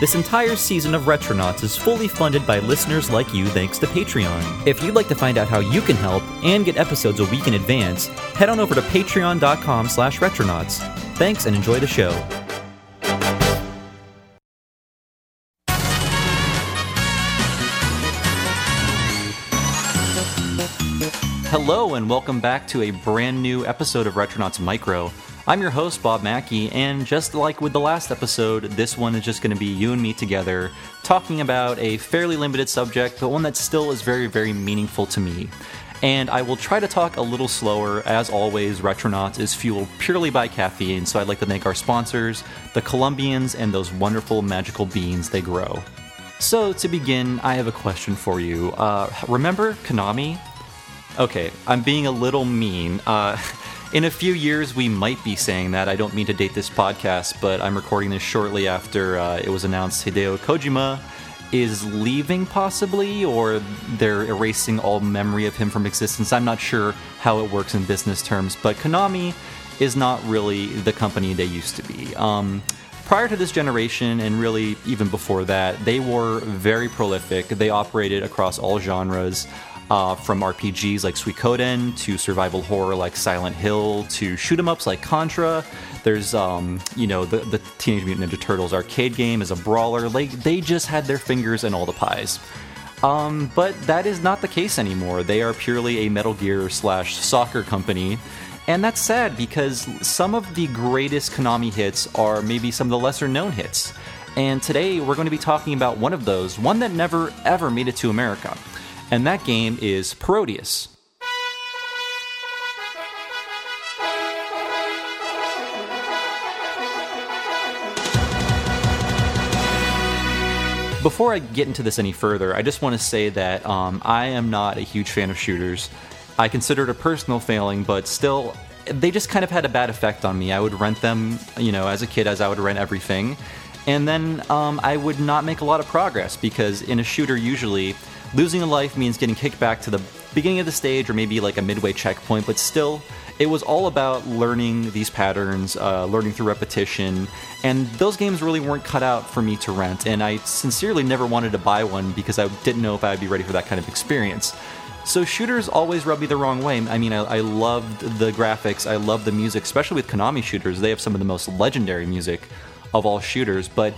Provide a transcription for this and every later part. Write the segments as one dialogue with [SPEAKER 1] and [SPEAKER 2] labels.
[SPEAKER 1] This entire season of Retronauts is fully funded by listeners like you thanks to Patreon. If you'd like to find out how you can help and get episodes a week in advance, head on over to patreon.com slash retronauts. Thanks and enjoy the show. Hello and welcome back to a brand new episode of Retronauts Micro. I'm your host, Bob Mackey, and just like with the last episode, this one is just going to be you and me together talking about a fairly limited subject, but one that still is very, very meaningful to me. And I will try to talk a little slower. As always, Retronauts is fueled purely by caffeine, so I'd like to thank our sponsors, the Colombians, and those wonderful magical beans they grow. So, to begin, I have a question for you. Uh, remember Konami? Okay, I'm being a little mean. Uh, in a few years, we might be saying that. I don't mean to date this podcast, but I'm recording this shortly after uh, it was announced Hideo Kojima is leaving, possibly, or they're erasing all memory of him from existence. I'm not sure how it works in business terms, but Konami is not really the company they used to be. Um, prior to this generation, and really even before that, they were very prolific. They operated across all genres uh, from RPGs like Suikoden to survival horror like Silent Hill to shoot 'em ups like Contra. There's, um, you know, the, the Teenage Mutant Ninja Turtles arcade game is a brawler. Like they just had their fingers in all the pies. Um, but that is not the case anymore. They are purely a Metal Gear slash soccer company. And that's sad because some of the greatest Konami hits are maybe some of the lesser known hits. And today we're going to be talking about one of those, one that never ever made it to America and that game is Parodius. Before I get into this any further, I just want to say that um, I am not a huge fan of shooters. I consider it a personal failing, but still, they just kind of had a bad effect on me. I would rent them, you know, as a kid, as I would rent everything. And then um, I would not make a lot of progress because in a shooter, usually, Losing a life means getting kicked back to the beginning of the stage or maybe like a midway checkpoint, but still, it was all about learning these patterns, uh, learning through repetition, and those games really weren't cut out for me to rent, and I sincerely never wanted to buy one because I didn't know if I'd be ready for that kind of experience. So shooters always rub me the wrong way. I mean, I, I loved the graphics, I love the music, especially with Konami shooters. They have some of the most legendary music of all shooters, but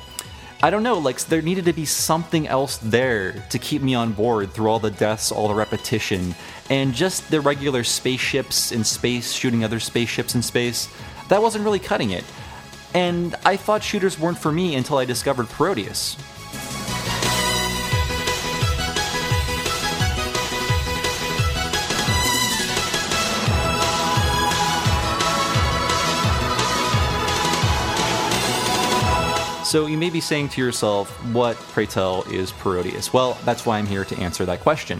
[SPEAKER 1] I don't know, like there needed to be something else there to keep me on board through all the deaths, all the repetition, and just the regular spaceships in space shooting other spaceships in space. That wasn't really cutting it. And I thought shooters weren't for me until I discovered Parodius. So you may be saying to yourself, what, pray tell, is Parodius? Well, that's why I'm here to answer that question.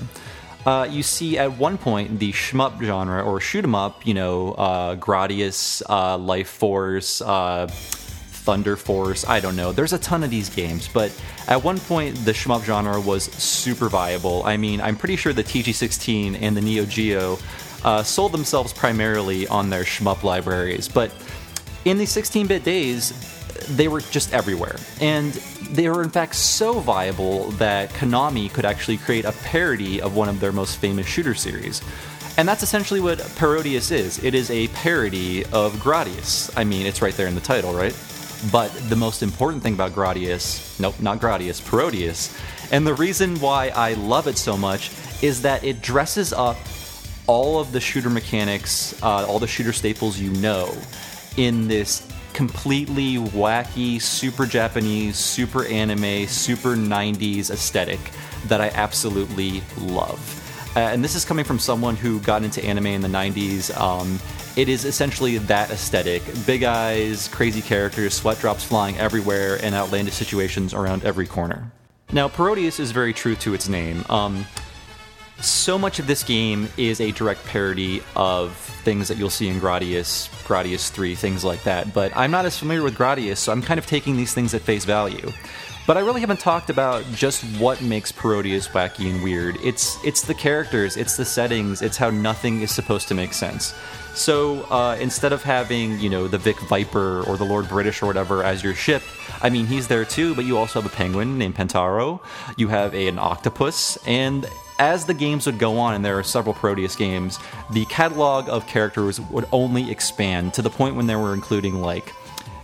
[SPEAKER 1] Uh, you see, at one point, the shmup genre, or shoot 'em up, you know, uh, Gradius, uh, Life Force, uh, Thunder Force, I don't know. There's a ton of these games, but at one point, the shmup genre was super viable. I mean, I'm pretty sure the TG16 and the Neo Geo uh, sold themselves primarily on their shmup libraries, but in the 16 bit days, they were just everywhere. And they were, in fact, so viable that Konami could actually create a parody of one of their most famous shooter series. And that's essentially what Parodius is it is a parody of Gradius. I mean, it's right there in the title, right? But the most important thing about Gradius, nope, not Gradius, Parodius, and the reason why I love it so much is that it dresses up all of the shooter mechanics, uh, all the shooter staples you know, in this completely wacky, super Japanese, super anime, super 90s aesthetic that I absolutely love. Uh, and this is coming from someone who got into anime in the 90s. Um, it is essentially that aesthetic big eyes, crazy characters, sweat drops flying everywhere, and outlandish situations around every corner. Now, Parodius is very true to its name. Um, so much of this game is a direct parody of things that you'll see in Gradius, Gradius 3, things like that. But I'm not as familiar with Gradius, so I'm kind of taking these things at face value. But I really haven't talked about just what makes Parodius wacky and weird. It's it's the characters, it's the settings, it's how nothing is supposed to make sense. So uh, instead of having you know the Vic Viper or the Lord British or whatever as your ship, I mean he's there too, but you also have a penguin named Pentaro. You have a, an octopus, and as the games would go on, and there are several Parodius games, the catalog of characters would only expand to the point when they were including like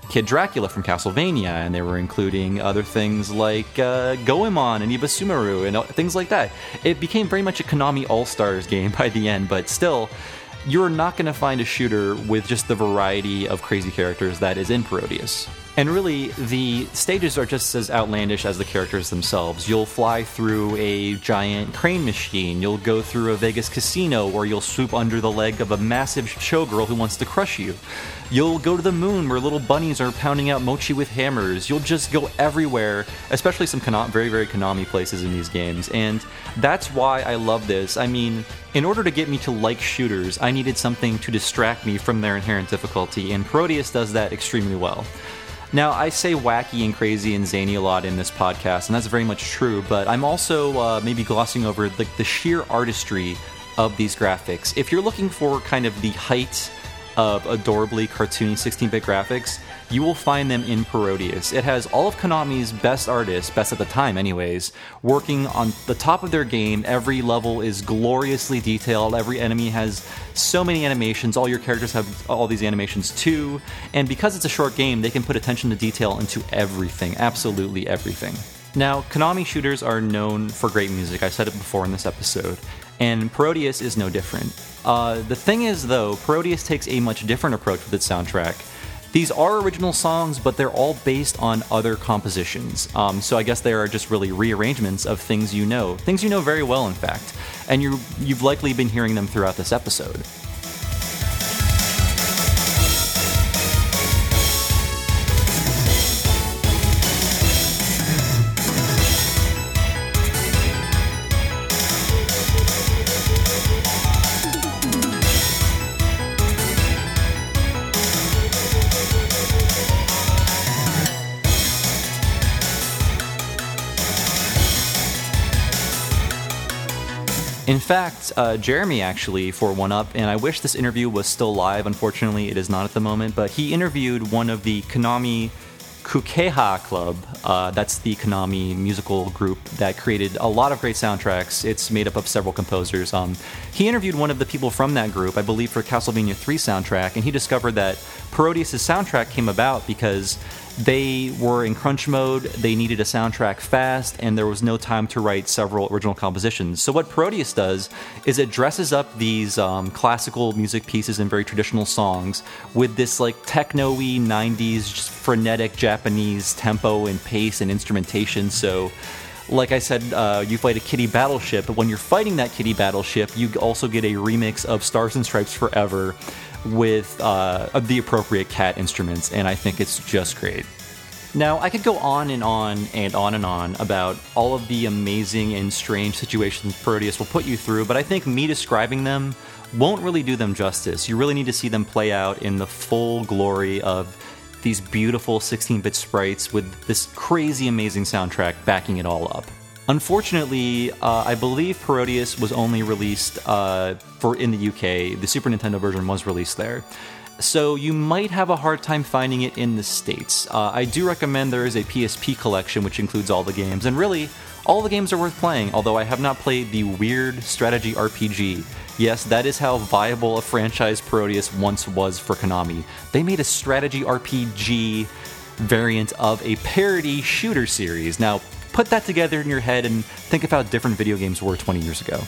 [SPEAKER 1] Kid Dracula from Castlevania, and they were including other things like uh, Goemon and Ebisumaru and things like that. It became very much a Konami All Stars game by the end, but still, you're not going to find a shooter with just the variety of crazy characters that is in Parodius. And really, the stages are just as outlandish as the characters themselves. You'll fly through a giant crane machine, you'll go through a Vegas casino or you'll swoop under the leg of a massive showgirl who wants to crush you. You'll go to the moon where little bunnies are pounding out mochi with hammers. You'll just go everywhere, especially some very, very Konami places in these games. And that's why I love this. I mean, in order to get me to like shooters, I needed something to distract me from their inherent difficulty, and Parodius does that extremely well. Now, I say wacky and crazy and zany a lot in this podcast, and that's very much true, but I'm also uh, maybe glossing over the, the sheer artistry of these graphics. If you're looking for kind of the height of adorably cartoony 16 bit graphics, you will find them in Parodius. It has all of Konami's best artists, best at the time, anyways, working on the top of their game. Every level is gloriously detailed, every enemy has so many animations, all your characters have all these animations too, and because it's a short game, they can put attention to detail into everything, absolutely everything. Now, Konami shooters are known for great music. I said it before in this episode, and Parodius is no different. Uh, the thing is, though, Parodius takes a much different approach with its soundtrack. These are original songs, but they're all based on other compositions. Um, so I guess they are just really rearrangements of things you know, things you know very well, in fact. And you you've likely been hearing them throughout this episode. In fact, uh, Jeremy actually for One Up, and I wish this interview was still live. Unfortunately, it is not at the moment, but he interviewed one of the Konami Kukeiha Club. Uh, that's the Konami musical group that created a lot of great soundtracks. It's made up of several composers. Um, he interviewed one of the people from that group, I believe, for Castlevania 3 soundtrack, and he discovered that Parodius' soundtrack came about because they were in crunch mode, they needed a soundtrack fast, and there was no time to write several original compositions. So, what Parodius does is it dresses up these um, classical music pieces and very traditional songs with this like techno y 90s frenetic Japanese tempo and pace and instrumentation. So, like I said, uh, you fight a kitty battleship, but when you're fighting that kitty battleship, you also get a remix of Stars and Stripes Forever with uh, the appropriate cat instruments, and I think it's just great. Now, I could go on and on and on and on about all of the amazing and strange situations Parodius will put you through, but I think me describing them won't really do them justice. You really need to see them play out in the full glory of these beautiful 16 bit sprites with this crazy amazing soundtrack backing it all up. Unfortunately, uh, I believe Parodius was only released uh, for in the UK. The Super Nintendo version was released there. So you might have a hard time finding it in the States. Uh, I do recommend there is a PSP collection which includes all the games, and really, all the games are worth playing, although I have not played the weird strategy RPG. Yes, that is how viable a franchise Parodius once was for Konami. They made a strategy RPG variant of a parody shooter series. Now, put that together in your head and think of how different video games were 20 years ago.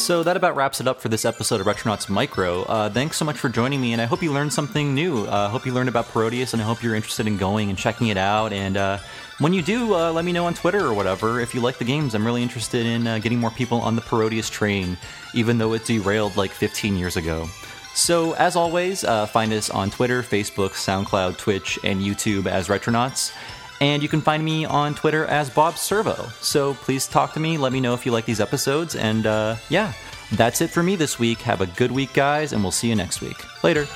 [SPEAKER 1] So that about wraps it up for this episode of Retronauts Micro. Uh, thanks so much for joining me, and I hope you learned something new. I uh, hope you learned about Parodius, and I hope you're interested in going and checking it out. And uh, when you do, uh, let me know on Twitter or whatever if you like the games. I'm really interested in uh, getting more people on the Parodius train, even though it derailed like 15 years ago. So, as always, uh, find us on Twitter, Facebook, SoundCloud, Twitch, and YouTube as Retronauts. And you can find me on Twitter as Bob Servo. So please talk to me. Let me know if you like these episodes. And uh, yeah, that's it for me this week. Have a good week, guys, and we'll see you next week. Later.